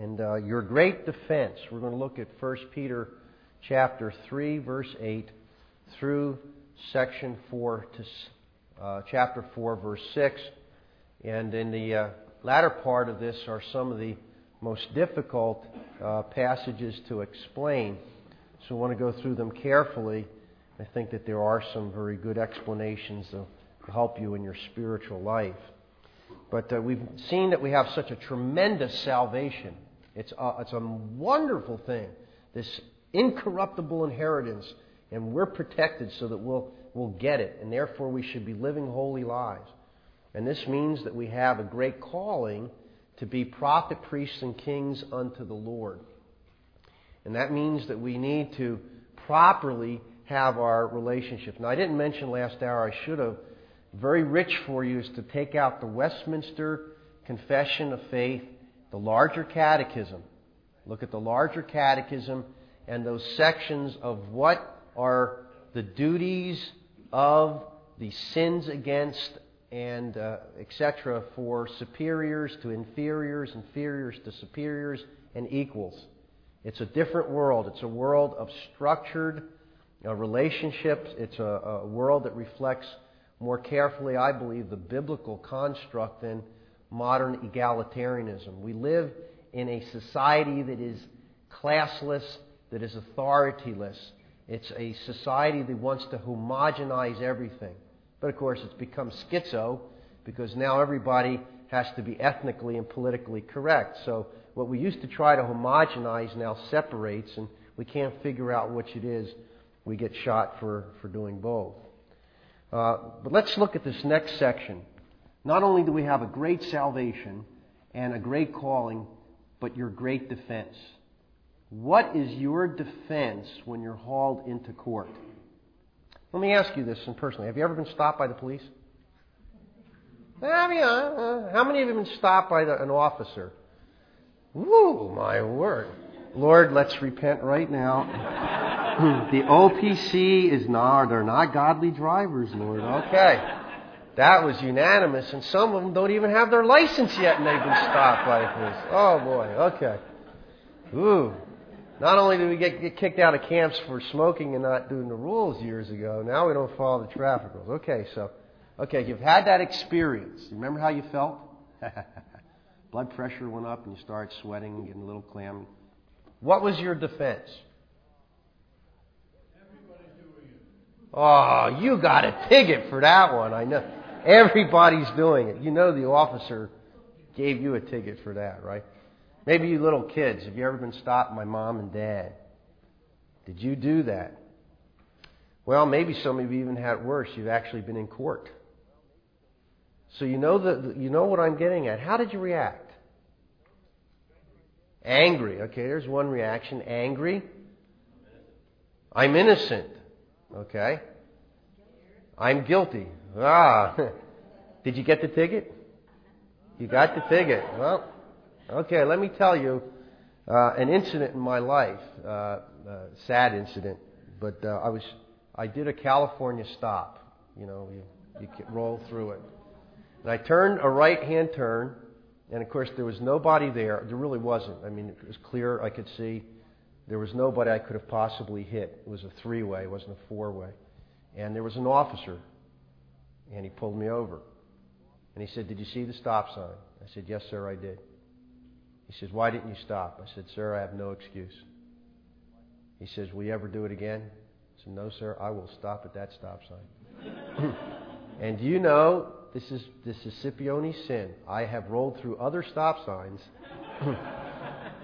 And uh, your great defense, we're going to look at 1 Peter chapter 3, verse 8, through section 4 to uh, chapter 4, verse 6. And in the uh, latter part of this are some of the most difficult uh, passages to explain. So I want to go through them carefully. I think that there are some very good explanations to help you in your spiritual life. But uh, we've seen that we have such a tremendous salvation. It's a, it's a wonderful thing, this incorruptible inheritance, and we're protected so that we'll, we'll get it, and therefore we should be living holy lives. And this means that we have a great calling to be prophet, priests, and kings unto the Lord. And that means that we need to properly have our relationship. Now, I didn't mention last hour, I should have. Very rich for you is to take out the Westminster Confession of Faith, the larger catechism. Look at the larger catechism and those sections of what are the duties of the sins against and uh, etc. for superiors to inferiors, inferiors to superiors, and equals. It's a different world. It's a world of structured uh, relationships. It's a, a, world that reflects more carefully, I believe, the biblical construct than modern egalitarianism. We live in a society that is classless, that is authorityless. It's a society that wants to homogenize everything. But of course, it's become schizo because now everybody has to be ethnically and politically correct. So what we used to try to homogenize now separates, and we can't figure out which it is. We get shot for, for doing both. Uh, but let's look at this next section. Not only do we have a great salvation and a great calling, but your great defense. What is your defense when you're hauled into court? Let me ask you this personally. Have you ever been stopped by the police? Mean, uh, how many of you have been stopped by the, an officer? Woo, my word. Lord, let's repent right now. the OPC is not, they're not godly drivers, Lord. Okay. That was unanimous, and some of them don't even have their license yet, and they've been stopped the police. Oh, boy. Okay. Ooh. Not only did we get, get kicked out of camps for smoking and not doing the rules years ago, now we don't follow the traffic rules. Okay, so, okay, you've had that experience. Remember how you felt? Blood pressure went up and you started sweating and getting a little clammy. What was your defense? Oh, you got a ticket for that one. I know. Everybody's doing it. You know the officer gave you a ticket for that, right? Maybe you little kids, have you ever been stopped by mom and dad? Did you do that? Well, maybe some of you even had it worse. You've actually been in court. So you know the, you know what I'm getting at. How did you react? Angry. Okay, there's one reaction. Angry. I'm innocent. Okay. I'm guilty. Ah. Did you get the ticket? You got the ticket. Well, Okay, let me tell you uh, an incident in my life, uh, uh, sad incident, but uh, I was I did a California stop. You know, you, you roll through it, and I turned a right-hand turn, and of course there was nobody there. There really wasn't. I mean, it was clear. I could see there was nobody I could have possibly hit. It was a three-way. It wasn't a four-way, and there was an officer, and he pulled me over, and he said, "Did you see the stop sign?" I said, "Yes, sir, I did." He says, Why didn't you stop? I said, Sir, I have no excuse. He says, Will you ever do it again? I said, No, sir, I will stop at that stop sign. and you know, this is, this is Scipione's sin. I have rolled through other stop signs,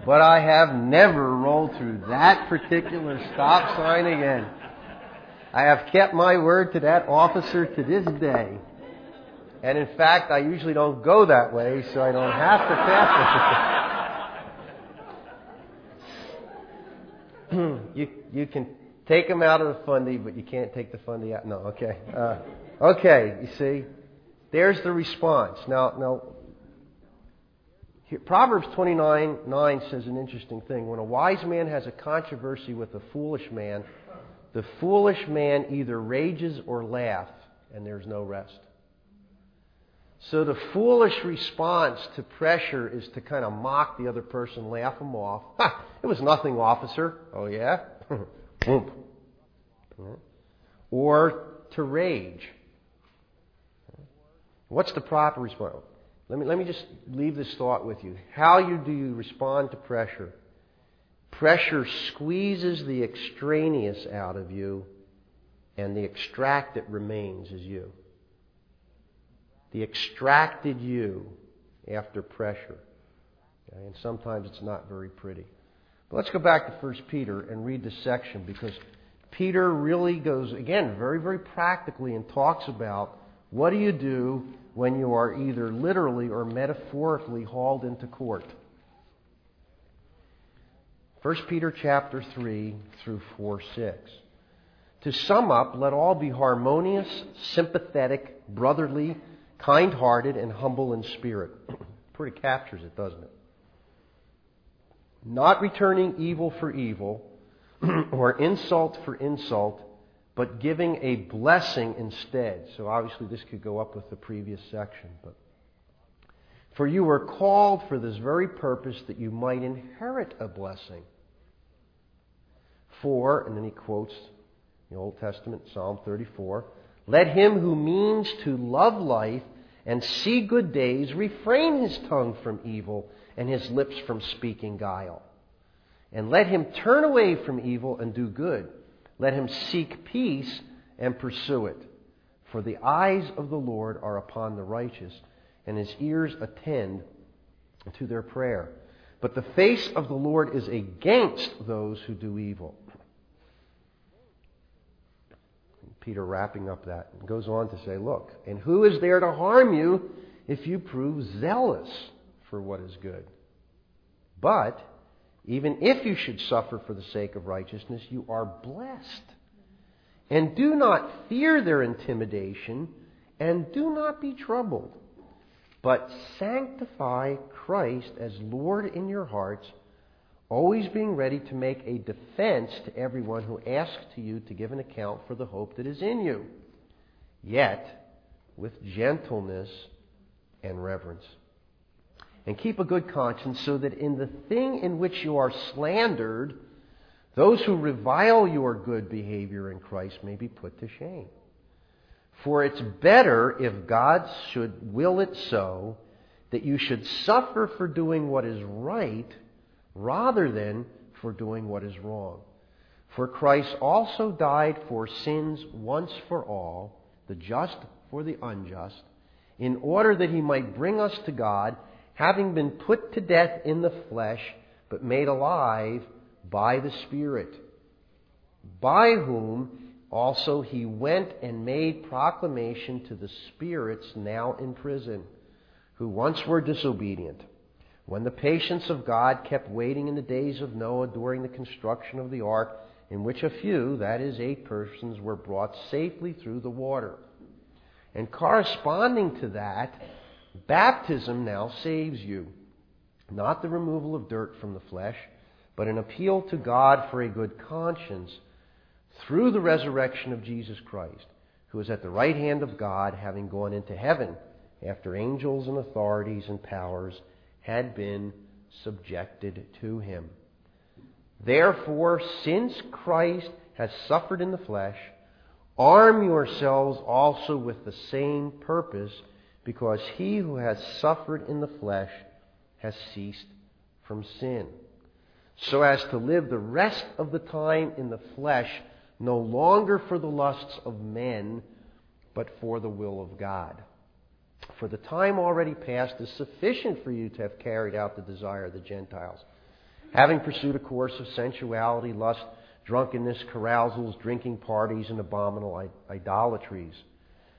but I have never rolled through that particular stop sign again. I have kept my word to that officer to this day. And in fact, I usually don't go that way, so I don't have to pass it. you, you can take them out of the fundy, but you can't take the fundy out. No, okay. Uh, okay, you see, there's the response. Now, now, here, Proverbs 29 9 says an interesting thing. When a wise man has a controversy with a foolish man, the foolish man either rages or laughs, and there's no rest. So the foolish response to pressure is to kind of mock the other person, laugh them off. Ha! It was nothing, officer. Oh, yeah? Boom. Or to rage. What's the proper response? Let me, let me just leave this thought with you. How you, do you respond to pressure? Pressure squeezes the extraneous out of you, and the extract that remains is you. The extracted you after pressure. Okay? And sometimes it's not very pretty. But let's go back to 1 Peter and read this section because Peter really goes, again, very, very practically and talks about what do you do when you are either literally or metaphorically hauled into court. 1 Peter chapter 3 through 4 6. To sum up, let all be harmonious, sympathetic, brotherly, kind hearted, and humble in spirit. Pretty captures it, doesn't it? Not returning evil for evil or insult for insult, but giving a blessing instead. So obviously, this could go up with the previous section. But for you were called for this very purpose that you might inherit a blessing. For, and then he quotes the Old Testament, Psalm 34 Let him who means to love life and see good days refrain his tongue from evil and his lips from speaking guile. And let him turn away from evil and do good. Let him seek peace and pursue it. For the eyes of the Lord are upon the righteous, and his ears attend to their prayer. But the face of the Lord is against those who do evil. Peter wrapping up that goes on to say, Look, and who is there to harm you if you prove zealous for what is good? But even if you should suffer for the sake of righteousness, you are blessed. And do not fear their intimidation, and do not be troubled, but sanctify Christ as Lord in your hearts always being ready to make a defense to everyone who asks to you to give an account for the hope that is in you, yet with gentleness and reverence. And keep a good conscience so that in the thing in which you are slandered, those who revile your good behavior in Christ may be put to shame. For it's better if God should will it so that you should suffer for doing what is right rather than for doing what is wrong. For Christ also died for sins once for all, the just for the unjust, in order that he might bring us to God, having been put to death in the flesh, but made alive by the Spirit, by whom also he went and made proclamation to the spirits now in prison, who once were disobedient when the patience of God kept waiting in the days of Noah during the construction of the ark, in which a few, that is, eight persons, were brought safely through the water. And corresponding to that, baptism now saves you. Not the removal of dirt from the flesh, but an appeal to God for a good conscience through the resurrection of Jesus Christ, who is at the right hand of God, having gone into heaven after angels and authorities and powers had been subjected to him. Therefore, since Christ has suffered in the flesh, arm yourselves also with the same purpose, because he who has suffered in the flesh has ceased from sin, so as to live the rest of the time in the flesh no longer for the lusts of men, but for the will of God. For the time already past is sufficient for you to have carried out the desire of the Gentiles, having pursued a course of sensuality, lust, drunkenness, carousals, drinking parties, and abominable idolatries.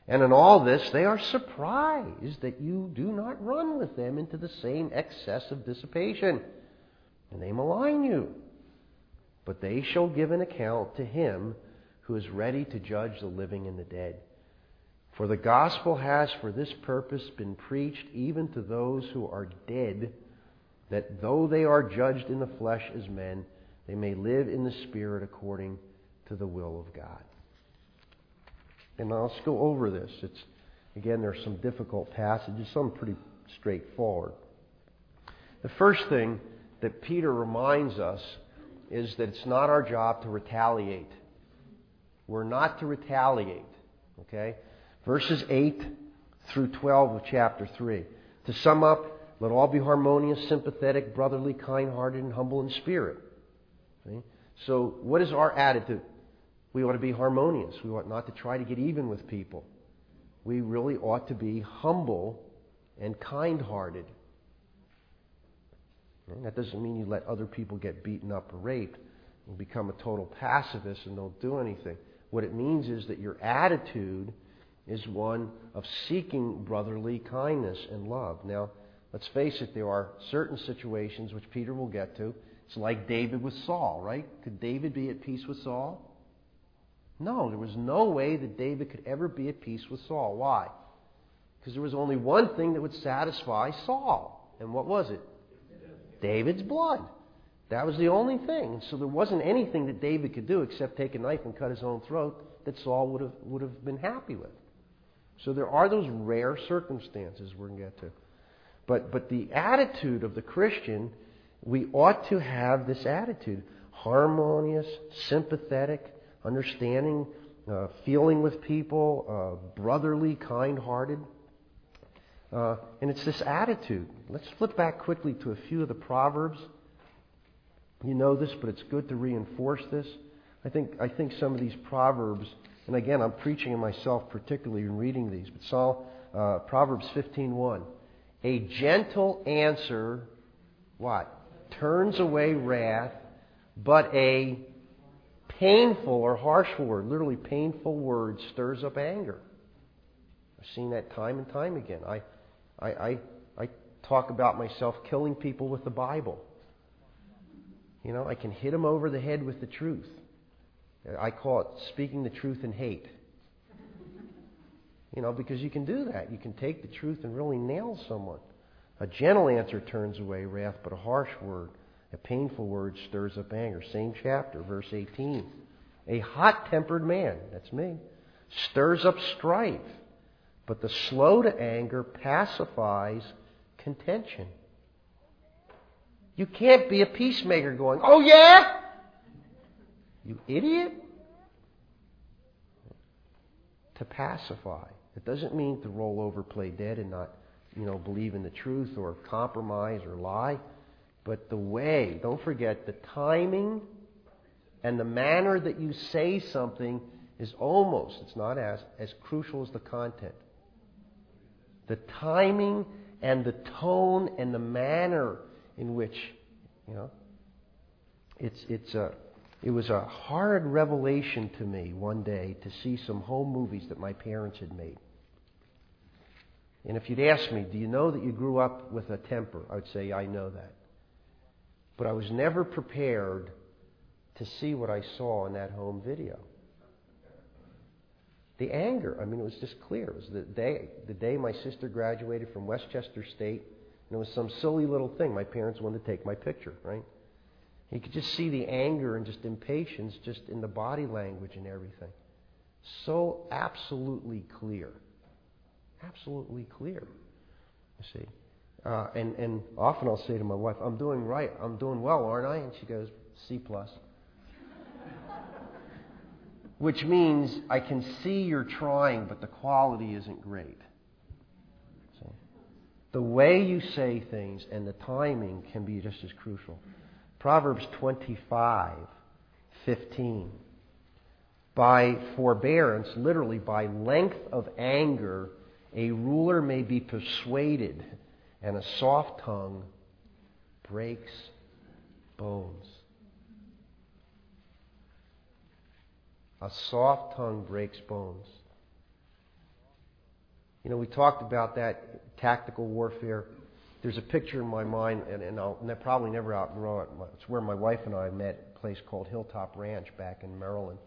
And in all this, they are surprised that you do not run with them into the same excess of dissipation. And they malign you. But they shall give an account to him who is ready to judge the living and the dead. For the gospel has for this purpose been preached even to those who are dead, that though they are judged in the flesh as men, they may live in the Spirit according to the will of God. And let's go over this. It's Again, there's some difficult passages, some pretty straightforward. The first thing that Peter reminds us is that it's not our job to retaliate. We're not to retaliate. Okay? Verses 8 through 12 of chapter 3. To sum up, let all be harmonious, sympathetic, brotherly, kind hearted, and humble in spirit. Okay? So, what is our attitude? We ought to be harmonious. We ought not to try to get even with people. We really ought to be humble and kind hearted. That doesn't mean you let other people get beaten up or raped and become a total pacifist and don't do anything. What it means is that your attitude is one of seeking brotherly kindness and love. Now, let's face it, there are certain situations which Peter will get to. It's like David with Saul, right? Could David be at peace with Saul? No, there was no way that David could ever be at peace with Saul. Why? Because there was only one thing that would satisfy Saul. And what was it? David's blood. That was the only thing. And So there wasn't anything that David could do except take a knife and cut his own throat that Saul would have, would have been happy with. So there are those rare circumstances we're going to get to. But, but the attitude of the Christian, we ought to have this attitude harmonious, sympathetic, understanding, uh, feeling with people, uh, brotherly, kind hearted. Uh, and it's this attitude. Let's flip back quickly to a few of the Proverbs. You know this, but it's good to reinforce this. I think, I think some of these Proverbs, and again, I'm preaching in myself particularly in reading these, but Saul, uh, Proverbs 15.1. A gentle answer, what? Turns away wrath, but a painful or harsh word, literally painful word, stirs up anger. I've seen that time and time again. I, I, I, I talk about myself killing people with the Bible. You know, I can hit them over the head with the truth. I call it speaking the truth in hate. You know, because you can do that. You can take the truth and really nail someone. A gentle answer turns away wrath, but a harsh word, a painful word stirs up anger. Same chapter, verse 18. A hot tempered man, that's me, stirs up strife, but the slow to anger pacifies contention. You can't be a peacemaker going, oh yeah? You idiot? To pacify. It doesn't mean to roll over, play dead, and not, you know, believe in the truth or compromise or lie. But the way, don't forget, the timing and the manner that you say something is almost, it's not as, as crucial as the content. The timing and the tone and the manner in which, you know, it's, it's a, it was a hard revelation to me one day to see some home movies that my parents had made. And if you'd ask me, do you know that you grew up with a temper? I would say, I know that. But I was never prepared to see what I saw in that home video. The anger, I mean, it was just clear. It was the day, the day my sister graduated from Westchester State and it was some silly little thing. My parents wanted to take my picture, right? You could just see the anger and just impatience just in the body language and everything. So absolutely clear. Absolutely clear. You see. Uh, and, and often I'll say to my wife, I'm doing right. I'm doing well, aren't I? And she goes, C plus. Which means I can see you're trying, but the quality isn't great. The way you say things and the timing can be just as crucial. Proverbs 25, 15. By forbearance, literally by length of anger, a ruler may be persuaded, and a soft tongue breaks bones. A soft tongue breaks bones. You know, we talked about that tactical warfare. There's a picture in my mind, and, and I'll and they probably never outgrow it. It's where my wife and I met, a place called Hilltop Ranch back in Maryland.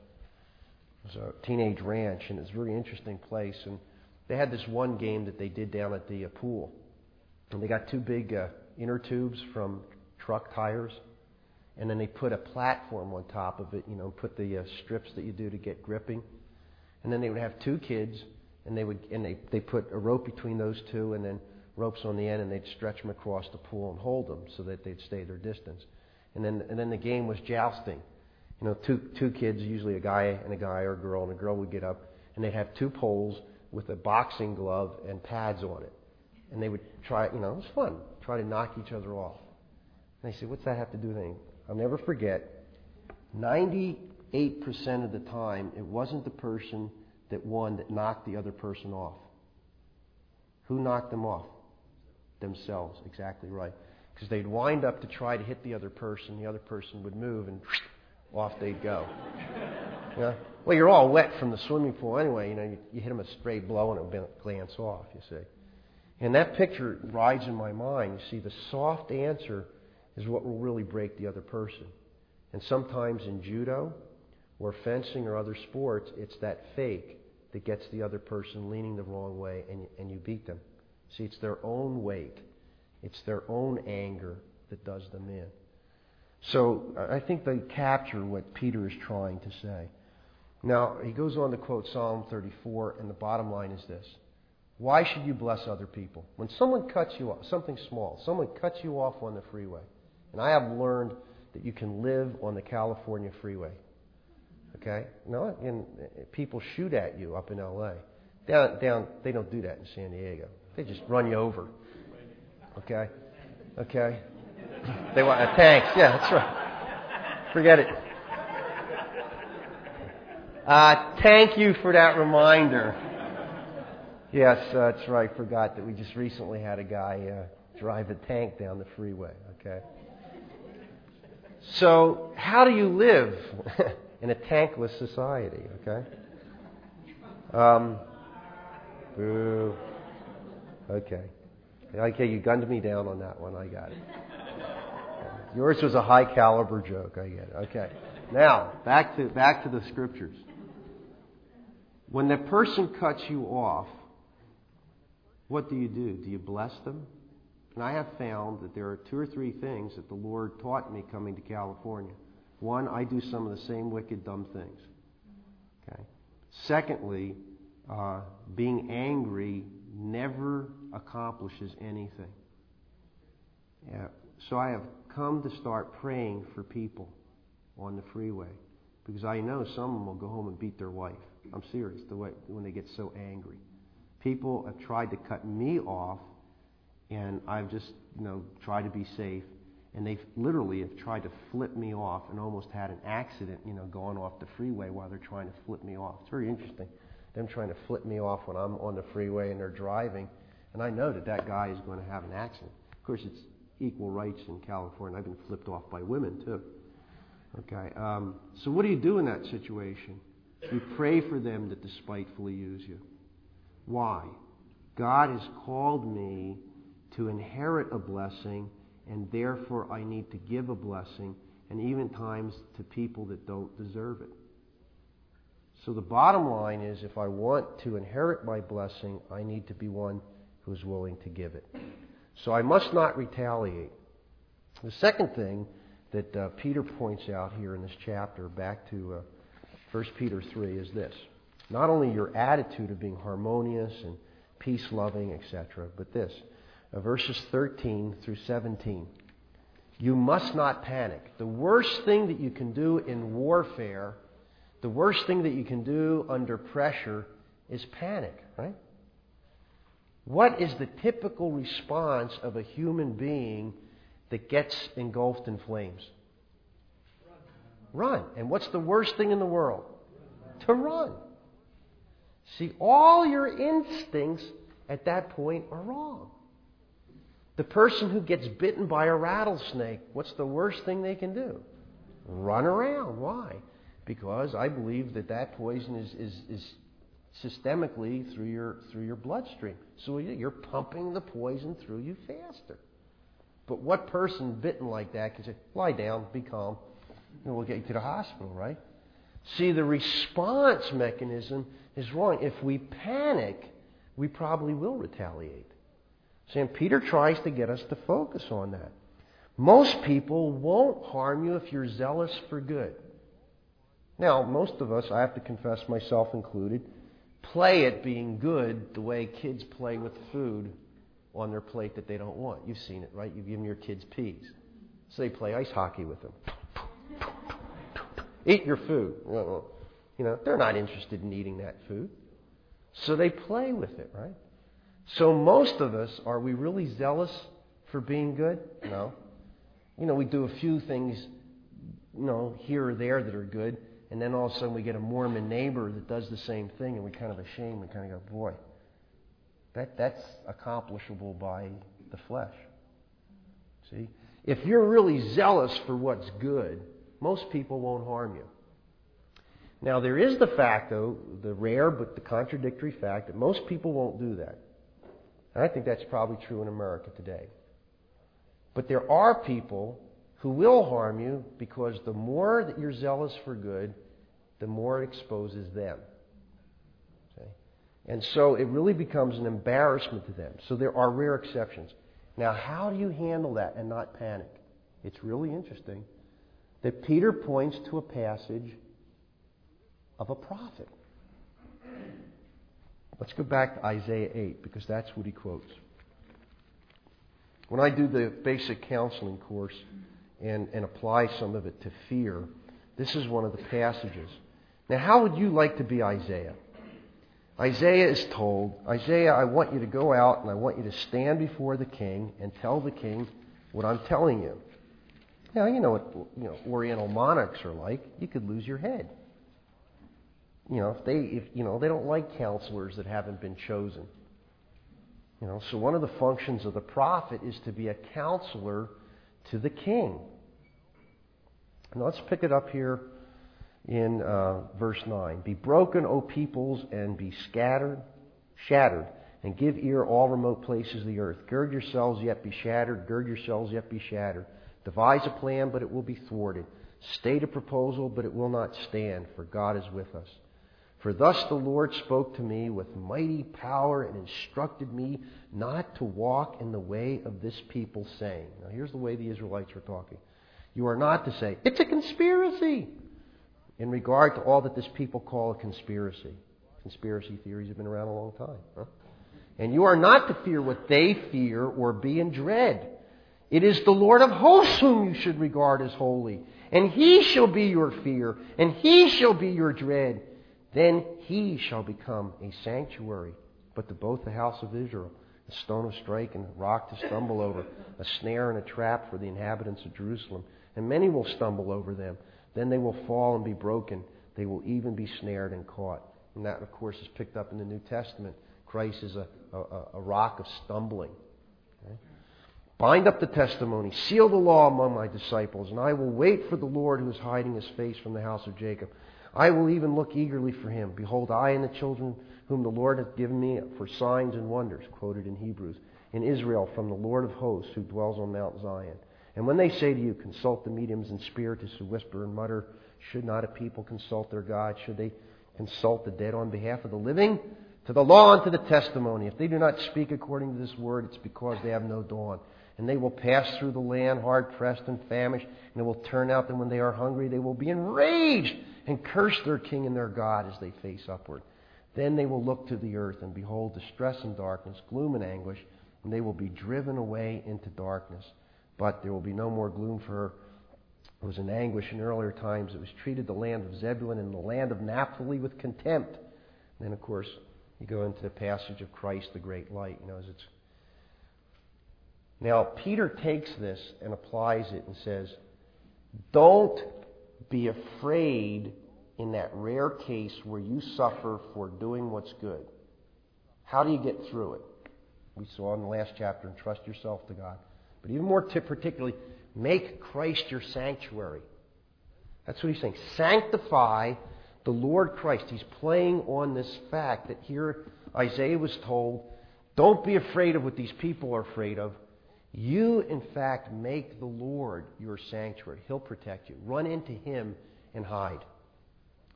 It was a teenage ranch, and it's a very interesting place. And they had this one game that they did down at the uh, pool. And they got two big uh, inner tubes from truck tires, and then they put a platform on top of it, you know, put the uh, strips that you do to get gripping. And then they would have two kids and they would and they they put a rope between those two, and then ropes on the end, and they'd stretch them across the pool and hold them so that they'd stay their distance. And then and then the game was jousting. You know, two two kids, usually a guy and a guy or a girl, and a girl would get up, and they'd have two poles with a boxing glove and pads on it, and they would try. You know, it was fun. Try to knock each other off. And they said, "What's that have to do with anything?" I'll never forget. Ninety-eight percent of the time, it wasn't the person that won that knocked the other person off. Who knocked them off? Themselves, exactly right. Because they'd wind up to try to hit the other person, the other person would move, and off they'd go. Well, you're all wet from the swimming pool anyway. You know, you, you hit them a stray blow and it would glance off. You see, and that picture rides in my mind. You see, the soft answer is what will really break the other person. And sometimes in judo, or fencing, or other sports, it's that fake that gets the other person leaning the wrong way, and and you beat them. See, it's their own weight, it's their own anger that does them in. So I think they capture what Peter is trying to say. Now, he goes on to quote Psalm 34, and the bottom line is this Why should you bless other people? When someone cuts you off, something small, someone cuts you off on the freeway, and I have learned that you can live on the California freeway. Okay? No, and people shoot at you up in LA. Down, down, they don't do that in San Diego. They just run you over. Okay? Okay? They want a tanks. Yeah, that's right. Forget it. Uh, thank you for that reminder. Yes, uh, that's right. Forgot that we just recently had a guy uh, drive a tank down the freeway. Okay. So, how do you live in a tankless society? Okay. Um, boo. Okay. Okay, you gunned me down on that one. I got it. Yours was a high caliber joke. I get it. Okay. Now, back to, back to the scriptures. When the person cuts you off, what do you do? Do you bless them? And I have found that there are two or three things that the Lord taught me coming to California. One, I do some of the same wicked, dumb things. Okay. Secondly, uh, being angry never accomplishes anything. Yeah. So I have come to start praying for people on the freeway because I know some of them will go home and beat their wife. I'm serious. The way when they get so angry, people have tried to cut me off, and I've just you know tried to be safe. And they literally have tried to flip me off and almost had an accident, you know, going off the freeway while they're trying to flip me off. It's very interesting them trying to flip me off when I'm on the freeway and they're driving, and I know that that guy is going to have an accident. Of course, it's equal rights in California. I've been flipped off by women too. Okay, um, so what do you do in that situation? You pray for them that despitefully use you. Why? God has called me to inherit a blessing, and therefore I need to give a blessing, and even times to people that don't deserve it. So the bottom line is if I want to inherit my blessing, I need to be one who is willing to give it. So I must not retaliate. The second thing that uh, Peter points out here in this chapter, back to uh, 1 Peter 3, is this. Not only your attitude of being harmonious and peace loving, etc., but this. Uh, verses 13 through 17. You must not panic. The worst thing that you can do in warfare the worst thing that you can do under pressure is panic, right? What is the typical response of a human being that gets engulfed in flames? Run. And what's the worst thing in the world? To run. See, all your instincts at that point are wrong. The person who gets bitten by a rattlesnake, what's the worst thing they can do? Run around. Why? Because I believe that that poison is, is, is systemically through your, through your bloodstream. So you're pumping the poison through you faster. But what person bitten like that can say, lie down, be calm, and we'll get you to the hospital, right? See, the response mechanism is wrong. If we panic, we probably will retaliate. St. Peter tries to get us to focus on that. Most people won't harm you if you're zealous for good. Now, most of us, I have to confess myself included, play at being good the way kids play with food on their plate that they don't want. You've seen it, right? You've given your kids peas. So they play ice hockey with them. Eat your food. You know, they're not interested in eating that food. So they play with it, right? So most of us, are we really zealous for being good? No. You know, we do a few things, you know, here or there that are good, and then all of a sudden we get a Mormon neighbor that does the same thing, and we kind of ashamed. We kind of go, boy, that, that's accomplishable by the flesh. See? If you're really zealous for what's good, most people won't harm you. Now, there is the fact, though, the rare but the contradictory fact, that most people won't do that. And I think that's probably true in America today. But there are people who will harm you because the more that you're zealous for good, the more it exposes them. Okay? And so it really becomes an embarrassment to them. So there are rare exceptions. Now, how do you handle that and not panic? It's really interesting that Peter points to a passage of a prophet. Let's go back to Isaiah 8 because that's what he quotes. When I do the basic counseling course and, and apply some of it to fear, this is one of the passages. Now, how would you like to be Isaiah? Isaiah is told, Isaiah, I want you to go out and I want you to stand before the king and tell the king what I'm telling you. Now, you know what you know, Oriental monarchs are like. You could lose your head. You know, if they, if, you know, they don't like counselors that haven't been chosen. You know, so one of the functions of the prophet is to be a counselor to the king. Now let's pick it up here in uh, verse 9. Be broken, O peoples, and be scattered, shattered, and give ear all remote places of the earth. Gird yourselves, yet be shattered. Gird yourselves, yet be shattered. Devise a plan, but it will be thwarted. State a proposal, but it will not stand, for God is with us. For thus the Lord spoke to me with mighty power and instructed me not to walk in the way of this people, saying. Now, here's the way the Israelites were talking. You are not to say, it's a conspiracy, in regard to all that this people call a conspiracy. Conspiracy theories have been around a long time. Huh? And you are not to fear what they fear or be in dread. It is the Lord of hosts whom you should regard as holy. And he shall be your fear, and he shall be your dread. Then he shall become a sanctuary, but to both the house of Israel, a stone of strike and a rock to stumble over, a snare and a trap for the inhabitants of Jerusalem. And many will stumble over them. Then they will fall and be broken. They will even be snared and caught. And that, of course, is picked up in the New Testament. Christ is a, a, a rock of stumbling. Okay? Bind up the testimony, seal the law among my disciples, and I will wait for the Lord who is hiding his face from the house of Jacob. I will even look eagerly for him. Behold, I and the children whom the Lord hath given me for signs and wonders, quoted in Hebrews, in Israel from the Lord of hosts who dwells on Mount Zion. And when they say to you, consult the mediums and spiritists who whisper and mutter, should not a people consult their God? Should they consult the dead on behalf of the living? To the law and to the testimony. If they do not speak according to this word, it's because they have no dawn. And they will pass through the land hard pressed and famished, and it will turn out that when they are hungry, they will be enraged and curse their king and their God as they face upward. Then they will look to the earth and behold distress and darkness, gloom and anguish, and they will be driven away into darkness. But there will be no more gloom for her. It was in anguish in earlier times. It was treated the land of Zebulun and the land of Naphtali with contempt. And then, of course, you go into the passage of Christ, the great light. You know, as it's now Peter takes this and applies it and says, "Don't be afraid in that rare case where you suffer for doing what's good. How do you get through it? We saw in the last chapter, entrust yourself to God. But even more t- particularly, make Christ your sanctuary. That's what he's saying. Sanctify the Lord Christ. He's playing on this fact that here Isaiah was told, don't be afraid of what these people are afraid of. You, in fact, make the Lord your sanctuary. He'll protect you. Run into Him and hide.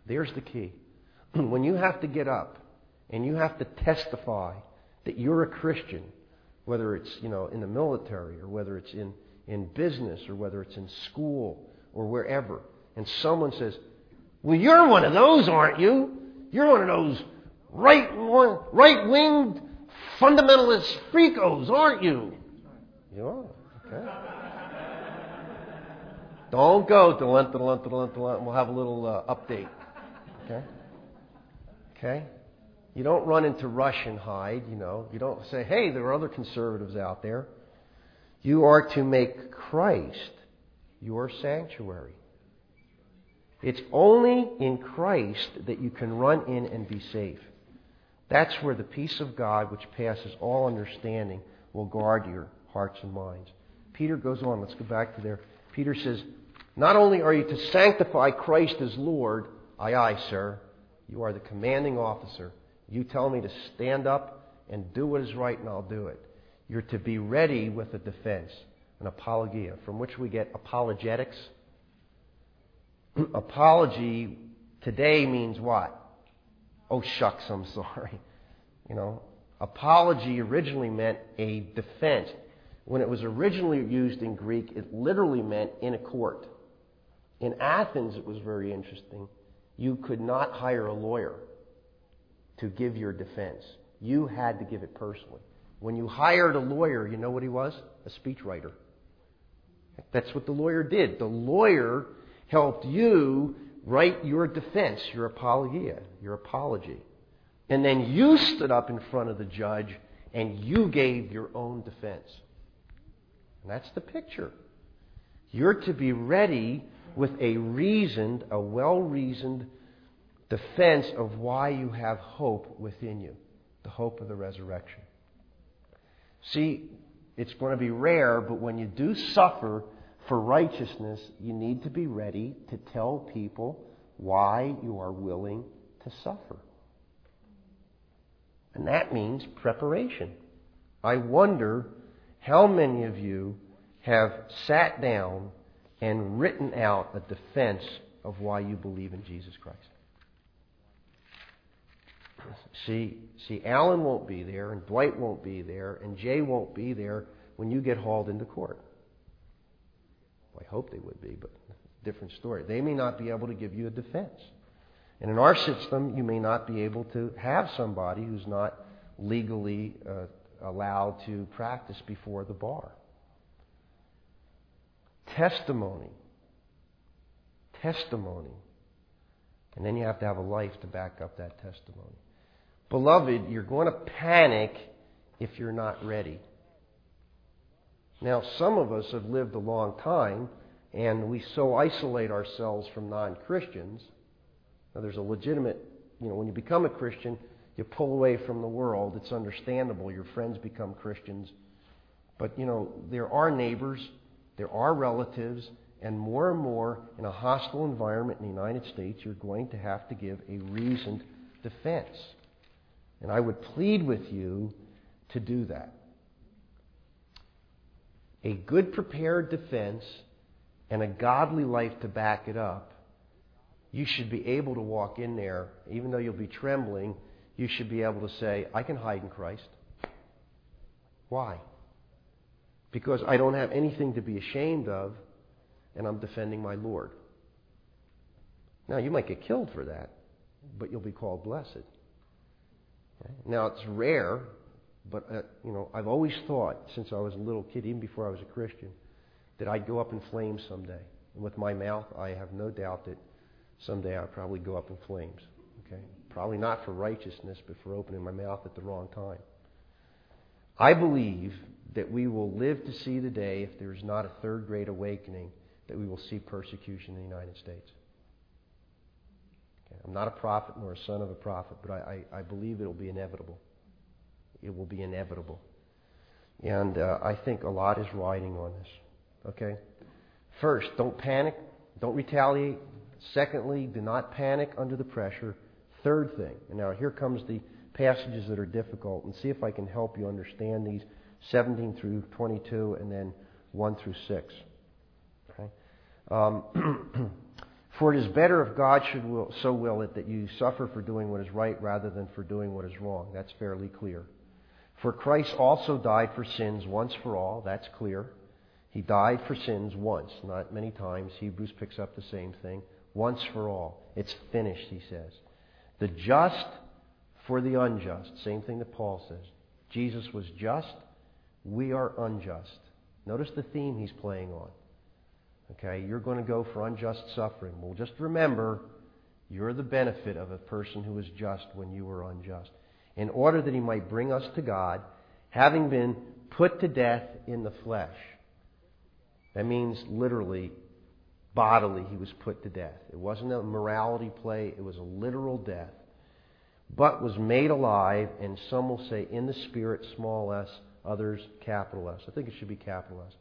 There's the key. when you have to get up and you have to testify that you're a Christian, whether it's you know in the military or whether it's in, in business or whether it's in school or wherever, and someone says, Well, you're one of those, aren't you? You're one of those right right winged fundamentalist freakos, aren't you? You are. Okay. Don't go Lent, Lent, Lent. We'll have a little uh, update. Okay. Okay. You don't run into rush and hide. You know. You don't say, "Hey, there are other conservatives out there." You are to make Christ your sanctuary. It's only in Christ that you can run in and be safe. That's where the peace of God, which passes all understanding, will guard your hearts and minds. Peter goes on. Let's go back to there. Peter says, Not only are you to sanctify Christ as Lord, aye, aye, sir, you are the commanding officer. You tell me to stand up and do what is right, and I'll do it. You're to be ready with a defense, an apologia, from which we get apologetics apology today means what? Oh, shucks, I'm sorry. You know, apology originally meant a defense. When it was originally used in Greek, it literally meant in a court. In Athens, it was very interesting. You could not hire a lawyer to give your defense. You had to give it personally. When you hired a lawyer, you know what he was? A speechwriter. That's what the lawyer did. The lawyer helped you write your defense, your apologia, your apology. And then you stood up in front of the judge and you gave your own defense. And that's the picture. You're to be ready with a reasoned, a well reasoned defense of why you have hope within you the hope of the resurrection. See, it's going to be rare, but when you do suffer, for righteousness, you need to be ready to tell people why you are willing to suffer. And that means preparation. I wonder how many of you have sat down and written out a defense of why you believe in Jesus Christ. See, see, Alan won't be there, and Dwight won't be there, and Jay won't be there when you get hauled into court. I hope they would be, but different story. They may not be able to give you a defense. And in our system, you may not be able to have somebody who's not legally uh, allowed to practice before the bar. Testimony. Testimony. And then you have to have a life to back up that testimony. Beloved, you're going to panic if you're not ready. Now, some of us have lived a long time, and we so isolate ourselves from non Christians. Now, there's a legitimate, you know, when you become a Christian, you pull away from the world. It's understandable. Your friends become Christians. But, you know, there are neighbors, there are relatives, and more and more in a hostile environment in the United States, you're going to have to give a reasoned defense. And I would plead with you to do that a good prepared defense and a godly life to back it up, you should be able to walk in there, even though you'll be trembling, you should be able to say, I can hide in Christ. Why? Because I don't have anything to be ashamed of, and I'm defending my Lord. Now, you might get killed for that, but you'll be called blessed. Now, it's rare but, uh, you know, I've always thought, since I was a little kid, even before I was a Christian, that I'd go up in flames someday. And with my mouth, I have no doubt that someday I'll probably go up in flames. Okay? Probably not for righteousness, but for opening my mouth at the wrong time. I believe that we will live to see the day, if there is not a third great awakening, that we will see persecution in the United States. Okay? I'm not a prophet nor a son of a prophet, but I, I, I believe it will be inevitable it will be inevitable. And uh, I think a lot is riding on this. Okay? First, don't panic. Don't retaliate. Secondly, do not panic under the pressure. Third thing, and now here comes the passages that are difficult, and see if I can help you understand these 17 through 22 and then 1 through 6. Okay? Um, For it is better if God should will, so will it that you suffer for doing what is right rather than for doing what is wrong. That's fairly clear. For Christ also died for sins once for all. That's clear. He died for sins once, not many times. Hebrews picks up the same thing. Once for all. It's finished, he says. The just for the unjust. Same thing that Paul says. Jesus was just, we are unjust. Notice the theme he's playing on. Okay, you're going to go for unjust suffering. Well, just remember, you're the benefit of a person who was just when you were unjust. In order that he might bring us to God, having been put to death in the flesh. That means literally, bodily, he was put to death. It wasn't a morality play, it was a literal death. But was made alive, and some will say in the spirit, small s, others, capital S. I think it should be capital S.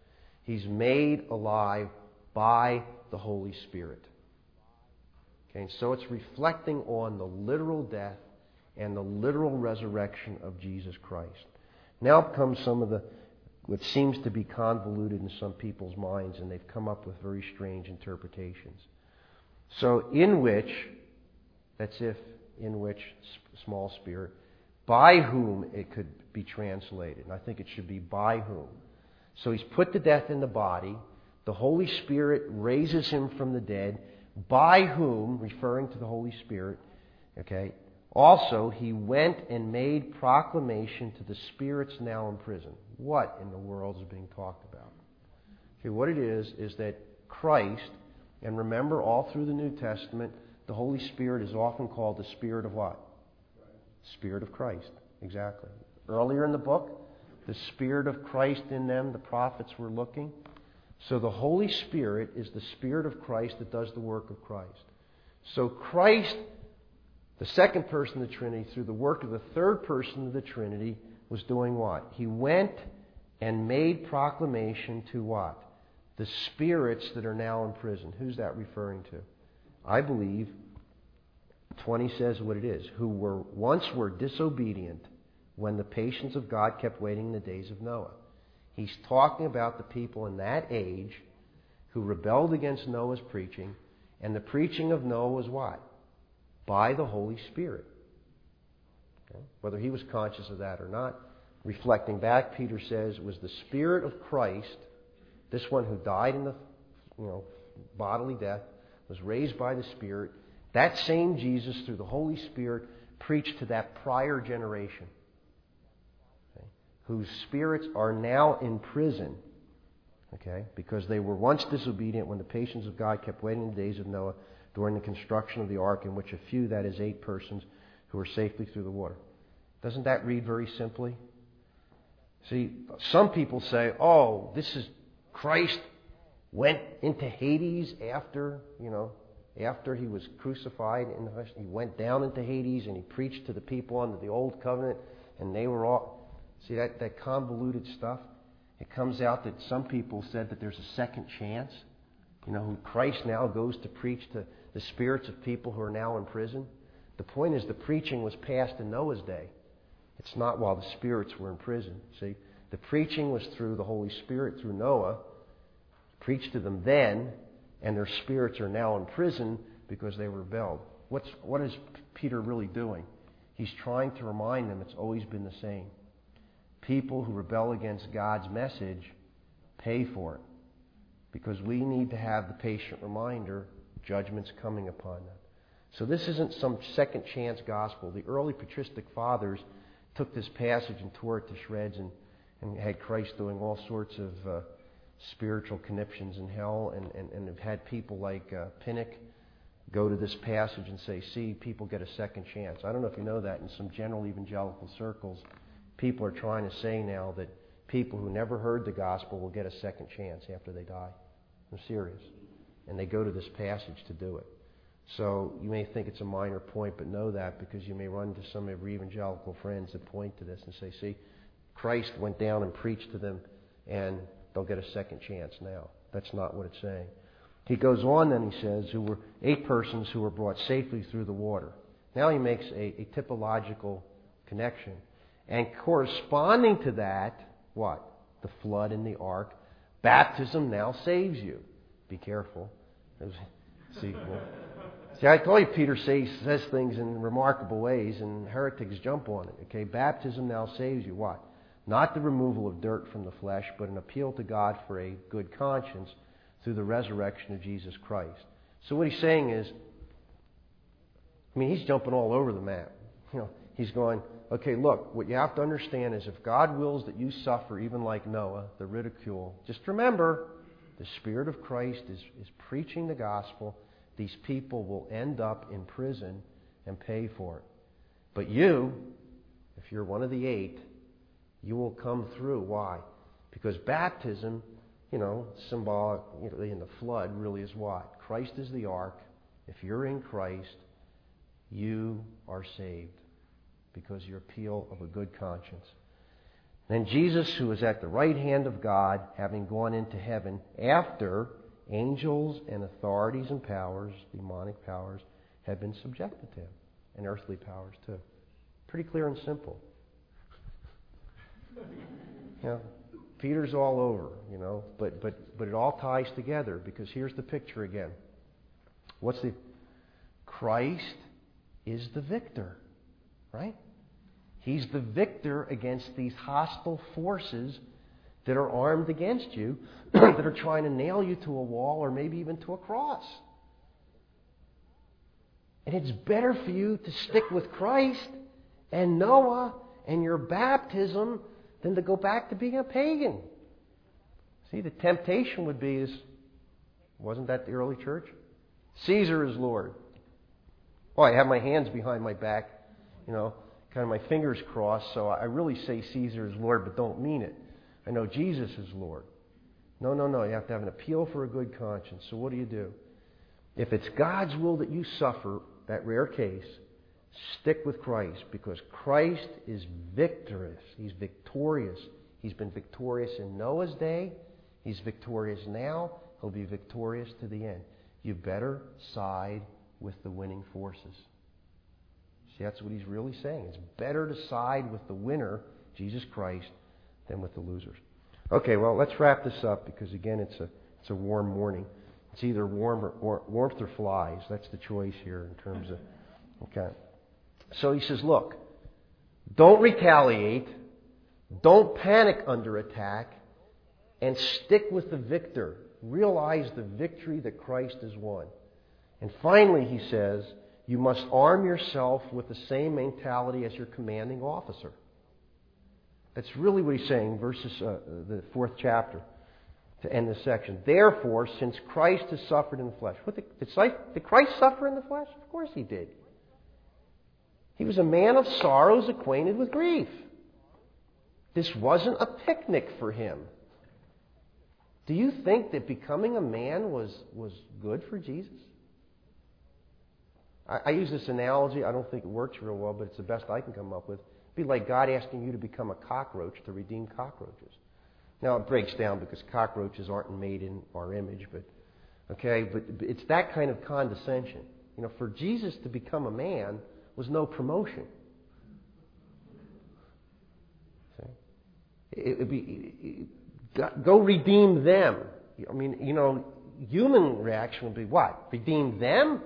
He's made alive by the Holy Spirit. Okay, so it's reflecting on the literal death and the literal resurrection of Jesus Christ. Now comes some of the what seems to be convoluted in some people's minds, and they've come up with very strange interpretations. So, in which, that's if, in which, small spirit, by whom it could be translated. And I think it should be by whom. So he's put to death in the body. The Holy Spirit raises him from the dead, by whom, referring to the Holy Spirit, okay, also, he went and made proclamation to the spirits now in prison. What in the world is being talked about? Okay, what it is, is that Christ, and remember all through the New Testament, the Holy Spirit is often called the Spirit of what? Spirit of Christ. Exactly. Earlier in the book, the Spirit of Christ in them, the prophets were looking. So the Holy Spirit is the Spirit of Christ that does the work of Christ. So Christ the second person of the Trinity, through the work of the third person of the Trinity, was doing what? He went and made proclamation to what? The spirits that are now in prison. Who's that referring to? I believe 20 says what it is. Who were once were disobedient when the patience of God kept waiting in the days of Noah. He's talking about the people in that age who rebelled against Noah's preaching, and the preaching of Noah was what? By the Holy Spirit. Okay? Whether he was conscious of that or not, reflecting back, Peter says was the Spirit of Christ, this one who died in the you know, bodily death, was raised by the Spirit. That same Jesus, through the Holy Spirit, preached to that prior generation, okay, whose spirits are now in prison. Okay, because they were once disobedient when the patience of God kept waiting in the days of Noah during the construction of the ark, in which a few, that is, eight persons, who were safely through the water. Doesn't that read very simply? See, some people say, oh, this is Christ went into Hades after, you know, after he was crucified. The, he went down into Hades and he preached to the people under the old covenant, and they were all. See that, that convoluted stuff? It comes out that some people said that there's a second chance. You know, Christ now goes to preach to the spirits of people who are now in prison. The point is, the preaching was passed in Noah's day. It's not while the spirits were in prison. See, the preaching was through the Holy Spirit, through Noah. Preached to them then, and their spirits are now in prison because they rebelled. What's, what is Peter really doing? He's trying to remind them it's always been the same. People who rebel against God's message pay for it because we need to have the patient reminder judgment's coming upon them. So this isn't some second chance gospel. The early patristic fathers took this passage and tore it to shreds and, and had Christ doing all sorts of uh, spiritual conniptions in hell and, and, and have had people like uh, Pinnock go to this passage and say, see, people get a second chance. I don't know if you know that in some general evangelical circles, people are trying to say now that people who never heard the gospel will get a second chance after they die. I'm serious. And they go to this passage to do it. So you may think it's a minor point, but know that because you may run into some of your evangelical friends that point to this and say, see, Christ went down and preached to them, and they'll get a second chance now. That's not what it's saying. He goes on then, he says, who were eight persons who were brought safely through the water. Now he makes a, a typological connection. And corresponding to that, what? The flood and the ark. Baptism now saves you. Be careful. See, I told you Peter says, says things in remarkable ways, and heretics jump on it. Okay, baptism now saves you. What? Not the removal of dirt from the flesh, but an appeal to God for a good conscience through the resurrection of Jesus Christ. So what he's saying is, I mean, he's jumping all over the map. You know, He's going, okay, look, what you have to understand is if God wills that you suffer, even like Noah, the ridicule, just remember the Spirit of Christ is, is preaching the gospel. These people will end up in prison and pay for it. But you, if you're one of the eight, you will come through. Why? Because baptism, you know, symbolic in the flood really is what? Christ is the ark. If you're in Christ, you are saved because you appeal of a good conscience. Then Jesus, who is at the right hand of God, having gone into heaven after angels and authorities and powers, demonic powers, have been subjected to him, and earthly powers too. Pretty clear and simple. you know, Peter's all over, you know, but but but it all ties together because here's the picture again. What's the Christ is the victor, right? He's the victor against these hostile forces that are armed against you, that are trying to nail you to a wall or maybe even to a cross. And it's better for you to stick with Christ and Noah and your baptism than to go back to being a pagan. See, the temptation would be is wasn't that the early church? Caesar is Lord. Oh, I have my hands behind my back, you know, kind of my fingers crossed, so I really say Caesar is Lord, but don't mean it. I know Jesus is Lord. No, no, no. You have to have an appeal for a good conscience. So what do you do? If it's God's will that you suffer, that rare case, stick with Christ because Christ is victorious. He's victorious. He's been victorious in Noah's day. He's victorious now. He'll be victorious to the end. You better side with the winning forces. That's what he's really saying. It's better to side with the winner, Jesus Christ, than with the losers. Okay, well, let's wrap this up because, again, it's a, it's a warm morning. It's either warm or, or, warmth or flies. That's the choice here in terms of. Okay. So he says, look, don't retaliate, don't panic under attack, and stick with the victor. Realize the victory that Christ has won. And finally, he says, you must arm yourself with the same mentality as your commanding officer. That's really what he's saying, verses uh, the fourth chapter, to end this section. Therefore, since Christ has suffered in the flesh, what did, did Christ suffer in the flesh? Of course he did. He was a man of sorrows, acquainted with grief. This wasn't a picnic for him. Do you think that becoming a man was, was good for Jesus? I, I use this analogy. I don't think it works real well, but it's the best I can come up with. It'd be like God asking you to become a cockroach to redeem cockroaches. Now it breaks down because cockroaches aren't made in our image, but okay, but it's that kind of condescension. You know, for Jesus to become a man was no promotion. See? It would be go redeem them. I mean, you know, human reaction would be what? Redeem them?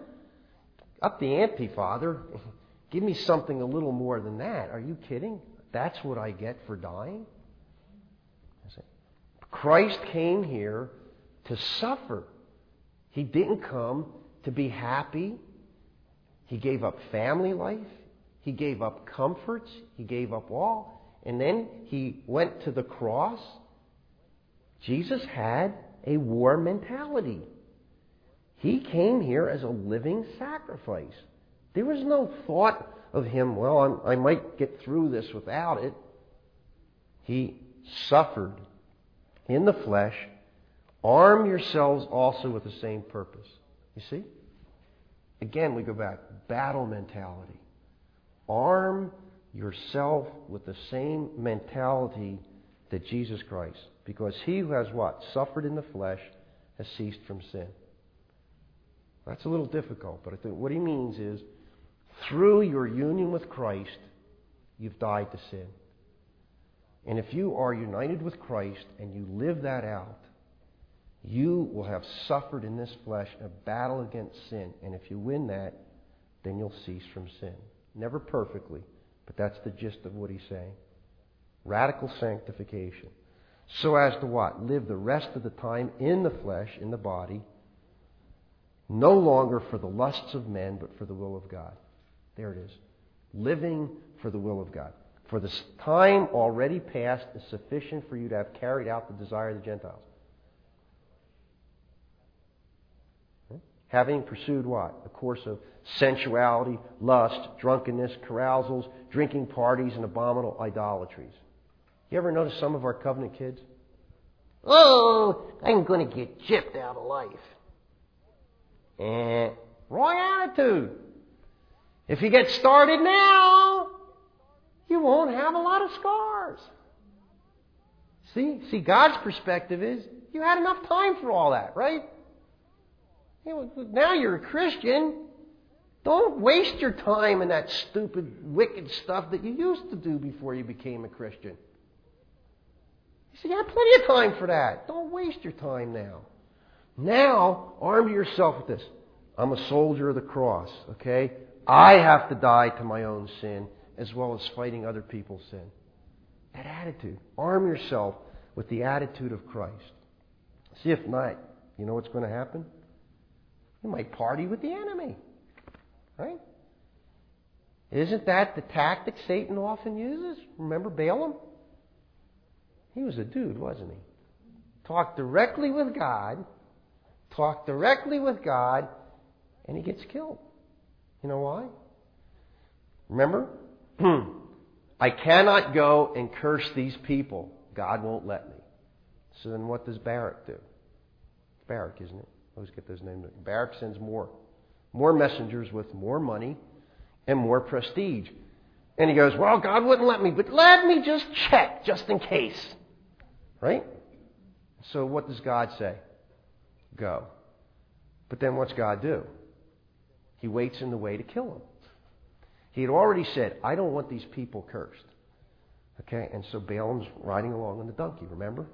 Up the ante, Father. Give me something a little more than that. Are you kidding? That's what I get for dying? Christ came here to suffer. He didn't come to be happy. He gave up family life. He gave up comforts. He gave up all. And then he went to the cross. Jesus had a war mentality. He came here as a living sacrifice. There was no thought of him, well, I'm, i might get through this without it. He suffered in the flesh. Arm yourselves also with the same purpose. You see? Again, we go back. Battle mentality. Arm yourself with the same mentality that Jesus Christ. Because he who has what? Suffered in the flesh has ceased from sin. That's a little difficult, but I think what he means is through your union with Christ, you've died to sin. And if you are united with Christ and you live that out, you will have suffered in this flesh a battle against sin. And if you win that, then you'll cease from sin. Never perfectly, but that's the gist of what he's saying. Radical sanctification. So as to what? Live the rest of the time in the flesh, in the body, no longer for the lusts of men, but for the will of God. There it is. living for the will of God. For the time already past is sufficient for you to have carried out the desire of the Gentiles. Having pursued what? A course of sensuality, lust, drunkenness, carousals, drinking parties, and abominable idolatries. You ever notice some of our covenant kids? Oh, I'm going to get chipped out of life. Eh, wrong attitude. If you get started now, you won't have a lot of scars. See, see, God's perspective is you had enough time for all that, right? now you're a Christian. Don't waste your time in that stupid, wicked stuff that you used to do before you became a Christian. You see, you have plenty of time for that. Don't waste your time now. Now, arm yourself with this. I'm a soldier of the cross, okay? I have to die to my own sin as well as fighting other people's sin. That attitude. Arm yourself with the attitude of Christ. See if not, you know what's going to happen? You might party with the enemy. Right? Isn't that the tactic Satan often uses? Remember Balaam? He was a dude, wasn't he? Talked directly with God, talk directly with God, and he gets killed. You know why? Remember? I cannot go and curse these people. God won't let me. So then what does Barak do? Barak, isn't it? Always get those names. Barak sends more. More messengers with more money and more prestige. And he goes, Well, God wouldn't let me, but let me just check just in case. Right? So what does God say? Go. But then what's God do? He waits in the way to kill him. He had already said, I don't want these people cursed. Okay, and so Balaam's riding along on the donkey, remember?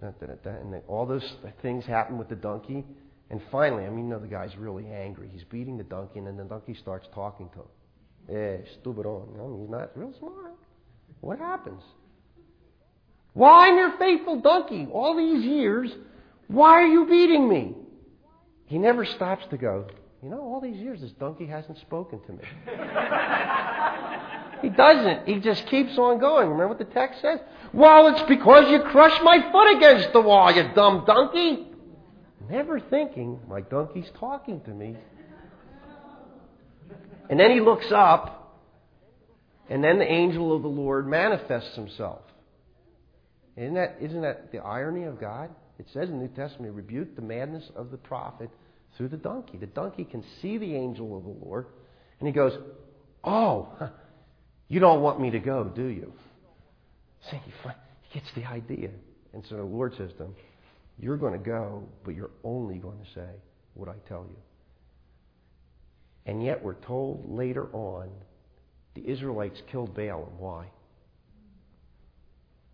And all those things happen with the donkey. And finally, I mean, you know, the guy's really angry. He's beating the donkey, and then the donkey starts talking to him. Eh, stupid on. I mean, he's not real smart. What happens? Why, I'm your faithful donkey. All these years, why are you beating me? He never stops to go, you know, all these years this donkey hasn't spoken to me. he doesn't. He just keeps on going. Remember what the text says? Well, it's because you crushed my foot against the wall, you dumb donkey. Never thinking my donkey's talking to me. And then he looks up, and then the angel of the Lord manifests himself. Isn't that, isn't that the irony of God? It says in the New Testament, rebuke the madness of the prophet through the donkey. The donkey can see the angel of the Lord, and he goes, Oh, you don't want me to go, do you? See, he gets the idea. And so the Lord says to him, You're going to go, but you're only going to say what I tell you. And yet we're told later on the Israelites killed Balaam. Why?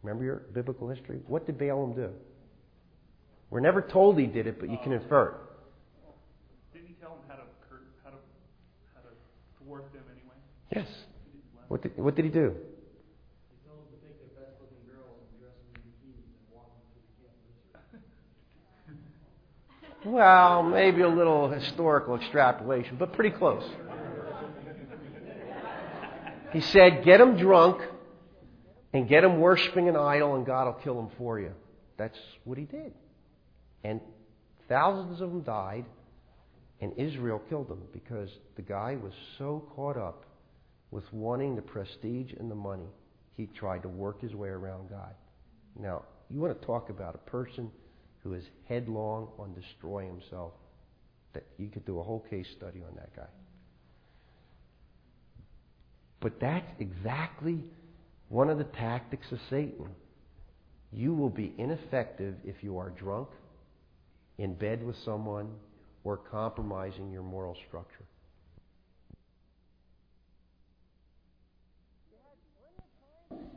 Remember your biblical history? What did Balaam do? We're never told he did it, but you can infer it. Didn't he tell them how to, how to, how to thwart them anyway? Yes. What did, what did he do? Well, maybe a little historical extrapolation, but pretty close. He said, Get them drunk and get them worshiping an idol, and God will kill them for you. That's what he did. And thousands of them died. And Israel killed them because the guy was so caught up with wanting the prestige and the money, he tried to work his way around God. Now, you want to talk about a person who is headlong on destroying himself. That you could do a whole case study on that guy. But that's exactly one of the tactics of Satan. You will be ineffective if you are drunk, in bed with someone, or compromising your moral structure.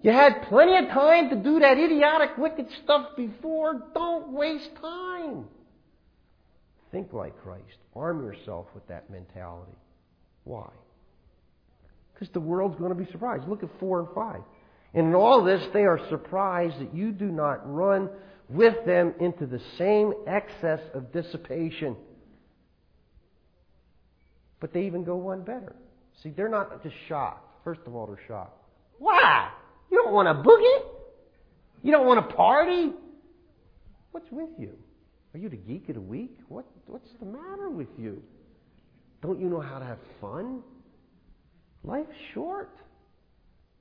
You had plenty of time to do that idiotic, wicked stuff before. Don't waste time. Think like Christ. Arm yourself with that mentality. Why? Because the world's going to be surprised. Look at 4 and 5. And in all this, they are surprised that you do not run with them into the same excess of dissipation but they even go one better. See, they're not just shocked. First of all, they're shocked. Why? You don't want to boogie? You don't want to party? What's with you? Are you the geek of the week? What, what's the matter with you? Don't you know how to have fun? Life's short.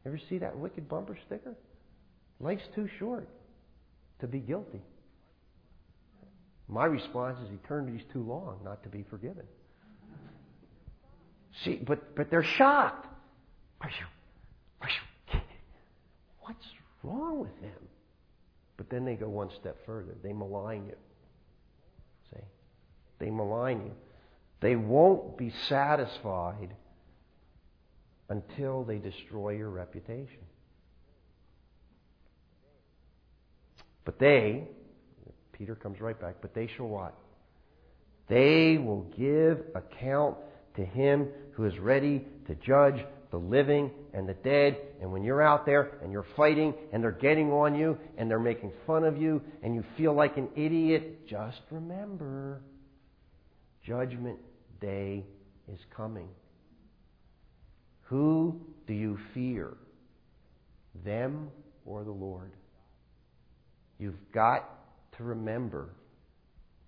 Ever see that wicked bumper sticker? Life's too short to be guilty. My response is eternity's too long not to be forgiven. See, but but they're shocked. What's wrong with them? But then they go one step further. They malign you. See? They malign you. They won't be satisfied until they destroy your reputation. But they, Peter comes right back, but they shall what? They will give account to him who is ready to judge the living and the dead. And when you're out there and you're fighting and they're getting on you and they're making fun of you and you feel like an idiot, just remember Judgment Day is coming. Who do you fear? Them or the Lord? You've got to remember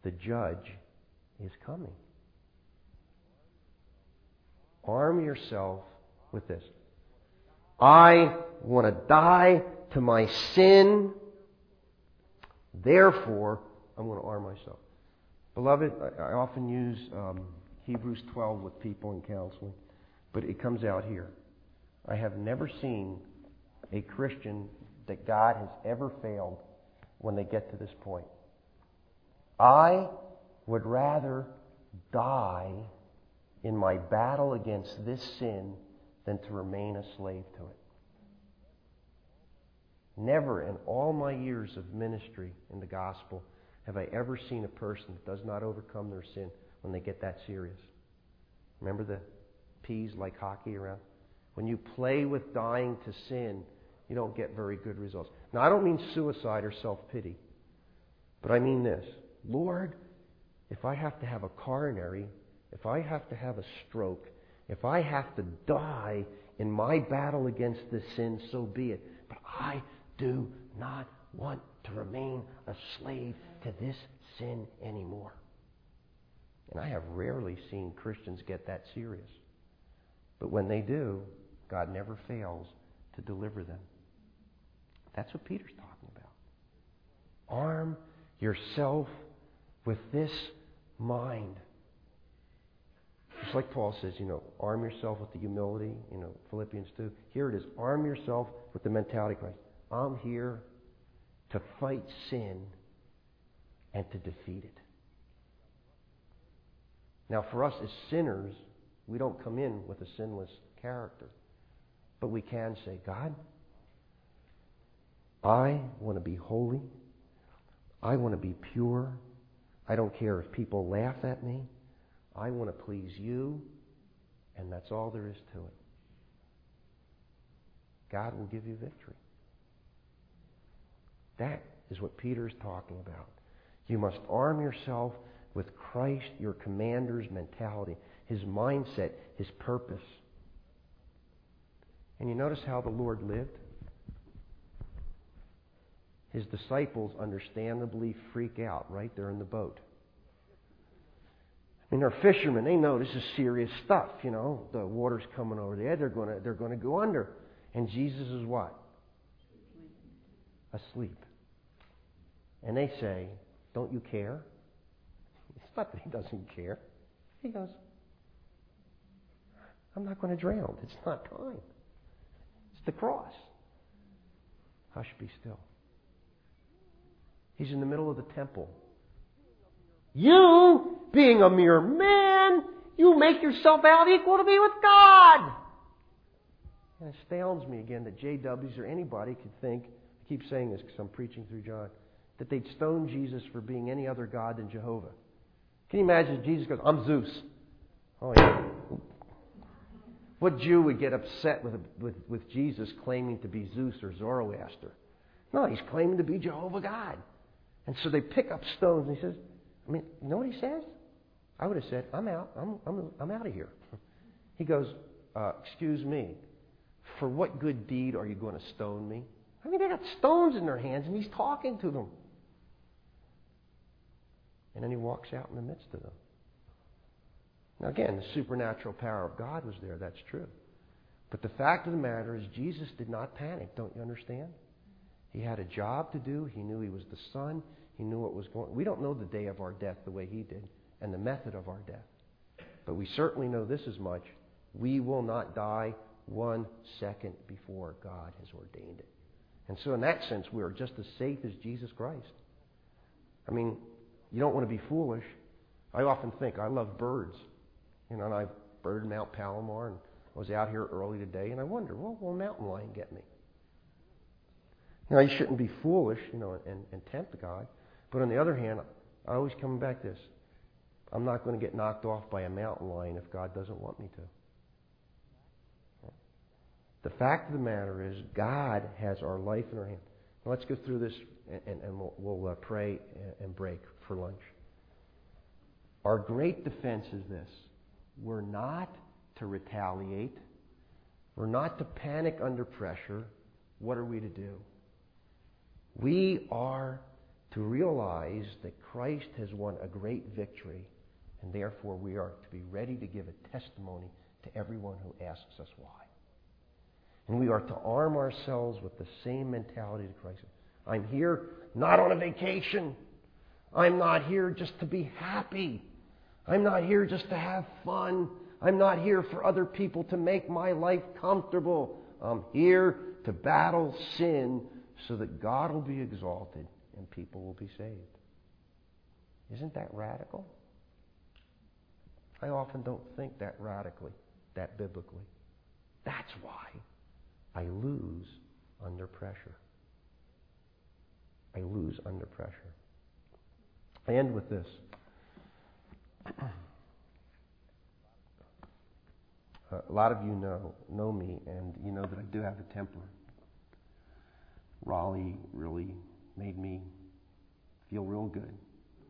the judge is coming. Arm yourself with this. I want to die to my sin. Therefore, I'm going to arm myself. Beloved, I often use um, Hebrews 12 with people in counseling, but it comes out here. I have never seen a Christian that God has ever failed when they get to this point. I would rather die in my battle against this sin than to remain a slave to it. Never in all my years of ministry in the gospel have I ever seen a person that does not overcome their sin when they get that serious. Remember the peas like hockey around? When you play with dying to sin, you don't get very good results. Now, I don't mean suicide or self pity, but I mean this Lord, if I have to have a coronary if I have to have a stroke, if I have to die in my battle against this sin, so be it. But I do not want to remain a slave to this sin anymore. And I have rarely seen Christians get that serious. But when they do, God never fails to deliver them. That's what Peter's talking about. Arm yourself with this mind. Just like Paul says, you know, arm yourself with the humility, you know, Philippians 2. Here it is. Arm yourself with the mentality of Christ. I'm here to fight sin and to defeat it. Now, for us as sinners, we don't come in with a sinless character. But we can say, God, I want to be holy. I want to be pure. I don't care if people laugh at me. I want to please you, and that's all there is to it. God will give you victory. That is what Peter is talking about. You must arm yourself with Christ, your commander's mentality, his mindset, his purpose. And you notice how the Lord lived? His disciples understandably freak out right there in the boat. I mean, they're fishermen. They know this is serious stuff. You know, the water's coming over the edge. They're going to they're going to go under. And Jesus is what? Asleep. And they say, "Don't you care?" It's not that he doesn't care. He goes, "I'm not going to drown. It's not time. It's the cross." Hush, be still. He's in the middle of the temple you, being a mere man, you make yourself out equal to be with God. And it astounds me again that JWs or anybody could think, I keep saying this because I'm preaching through John, that they'd stone Jesus for being any other God than Jehovah. Can you imagine Jesus goes, I'm Zeus. Oh, yeah. What Jew would get upset with, with, with Jesus claiming to be Zeus or Zoroaster? No, he's claiming to be Jehovah God. And so they pick up stones and he says, I mean, you know what he says? I would have said, I'm out. I'm, I'm, I'm out of here. He goes, uh, Excuse me, for what good deed are you going to stone me? I mean, they got stones in their hands, and he's talking to them. And then he walks out in the midst of them. Now, again, the supernatural power of God was there. That's true. But the fact of the matter is, Jesus did not panic. Don't you understand? He had a job to do. He knew he was the Son. He knew what was going. We don't know the day of our death the way he did, and the method of our death. But we certainly know this as much: we will not die one second before God has ordained it. And so, in that sense, we are just as safe as Jesus Christ. I mean, you don't want to be foolish. I often think I love birds. You know, and I birded Mount Palomar and I was out here early today, and I wonder, well, will a mountain lion get me? Now, you shouldn't be foolish, you know, and, and tempt God. But on the other hand, I always come back to this. I'm not going to get knocked off by a mountain lion if God doesn't want me to. The fact of the matter is, God has our life in our hand. Now, let's go through this, and, and, and we'll, we'll uh, pray and break for lunch. Our great defense is this we're not to retaliate, we're not to panic under pressure. What are we to do? We are to realize that Christ has won a great victory, and therefore we are to be ready to give a testimony to everyone who asks us why. And we are to arm ourselves with the same mentality to Christ. I'm here not on a vacation. I'm not here just to be happy. I'm not here just to have fun. I'm not here for other people to make my life comfortable. I'm here to battle sin so that God will be exalted and people will be saved. Isn't that radical? I often don't think that radically, that biblically. That's why I lose under pressure. I lose under pressure. I end with this. Uh, a lot of you know know me, and you know that I do have a temper. Raleigh really made me feel real good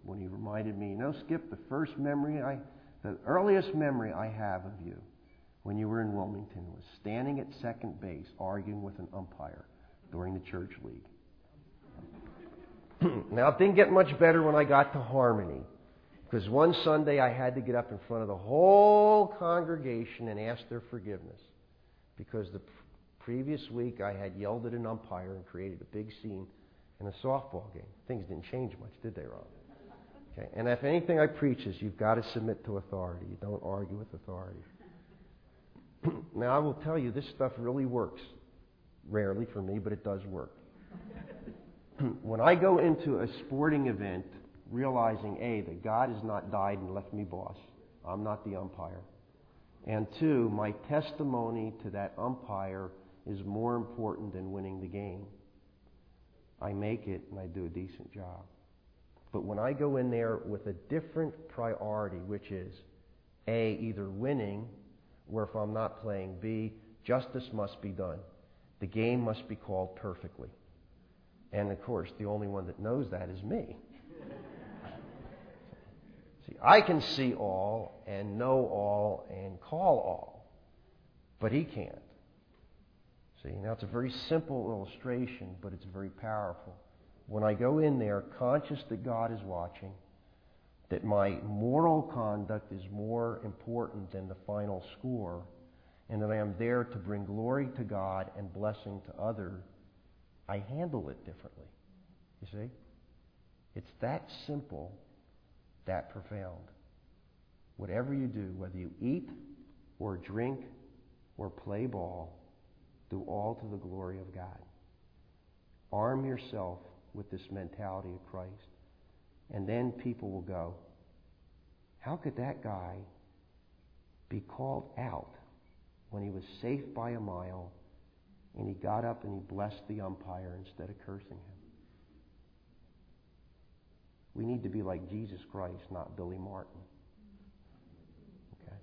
when he reminded me, you know, Skip, the first memory I, the earliest memory I have of you when you were in Wilmington was standing at second base arguing with an umpire during the church league. now, it didn't get much better when I got to Harmony. Because one Sunday I had to get up in front of the whole congregation and ask their forgiveness. Because the previous week I had yelled at an umpire and created a big scene in a softball game. Things didn't change much, did they, Rob? Okay. And if anything I preach is you've got to submit to authority. You don't argue with authority. now, I will tell you, this stuff really works. Rarely for me, but it does work. when I go into a sporting event, realizing A, that God has not died and left me boss, I'm not the umpire. And two, my testimony to that umpire is more important than winning the game. I make it and I do a decent job. But when I go in there with a different priority, which is A, either winning where if I'm not playing, B, justice must be done. The game must be called perfectly. And of course, the only one that knows that is me. see, I can see all and know all and call all, but he can't. See, now it's a very simple illustration, but it's very powerful. When I go in there conscious that God is watching, that my moral conduct is more important than the final score, and that I am there to bring glory to God and blessing to others, I handle it differently. You see? It's that simple, that profound. Whatever you do, whether you eat or drink or play ball, do all to the glory of God. Arm yourself with this mentality of Christ. And then people will go, How could that guy be called out when he was safe by a mile and he got up and he blessed the umpire instead of cursing him? We need to be like Jesus Christ, not Billy Martin. Okay?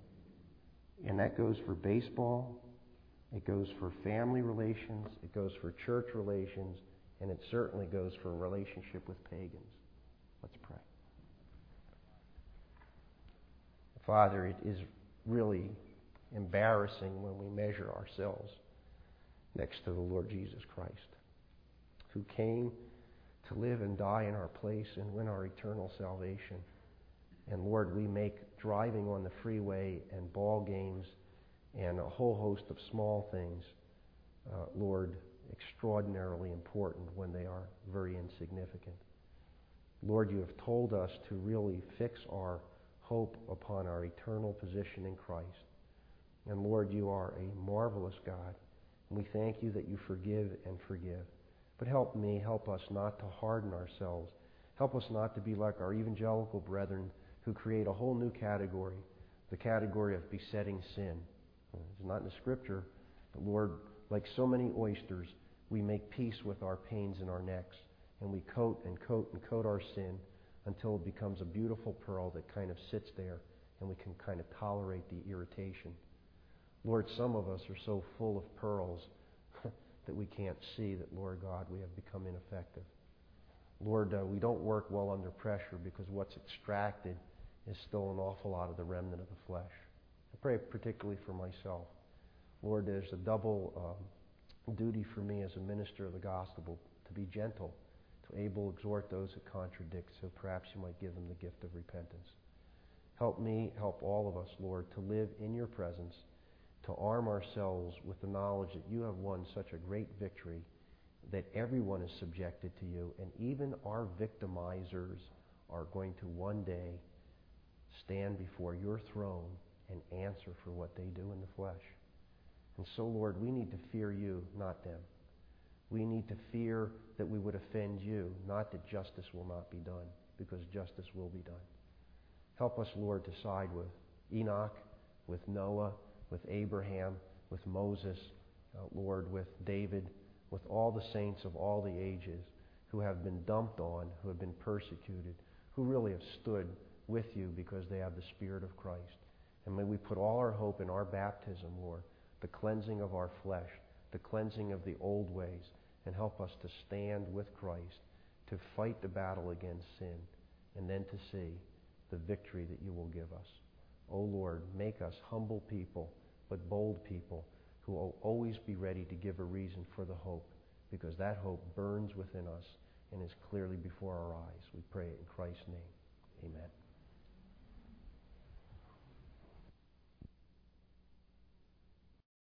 And that goes for baseball, it goes for family relations, it goes for church relations, and it certainly goes for a relationship with pagans. Let's pray. Father, it is really embarrassing when we measure ourselves next to the Lord Jesus Christ, who came to live and die in our place and win our eternal salvation. And Lord, we make driving on the freeway and ball games and a whole host of small things, uh, Lord, extraordinarily important when they are very insignificant. Lord, you have told us to really fix our hope upon our eternal position in Christ. And Lord, you are a marvelous God. And we thank you that you forgive and forgive. But help me, help us not to harden ourselves. Help us not to be like our evangelical brethren who create a whole new category, the category of besetting sin. It's not in the scripture, but Lord, like so many oysters, we make peace with our pains in our necks, and we coat and coat and coat our sin until it becomes a beautiful pearl that kind of sits there and we can kind of tolerate the irritation. Lord, some of us are so full of pearls that we can't see that, Lord God, we have become ineffective. Lord, uh, we don't work well under pressure because what's extracted is still an awful lot of the remnant of the flesh. Pray particularly for myself. Lord, there's a double um, duty for me as a minister of the gospel to be gentle, to able exhort those that contradict, so perhaps you might give them the gift of repentance. Help me, help all of us, Lord, to live in your presence, to arm ourselves with the knowledge that you have won such a great victory, that everyone is subjected to you, and even our victimizers are going to one day stand before your throne and answer for what they do in the flesh. And so, Lord, we need to fear you, not them. We need to fear that we would offend you, not that justice will not be done, because justice will be done. Help us, Lord, to side with Enoch, with Noah, with Abraham, with Moses, uh, Lord, with David, with all the saints of all the ages who have been dumped on, who have been persecuted, who really have stood with you because they have the Spirit of Christ. And may we put all our hope in our baptism, Lord, the cleansing of our flesh, the cleansing of the old ways, and help us to stand with Christ, to fight the battle against sin, and then to see the victory that you will give us. O oh Lord, make us humble people, but bold people who will always be ready to give a reason for the hope, because that hope burns within us and is clearly before our eyes. We pray it in Christ's name. Amen.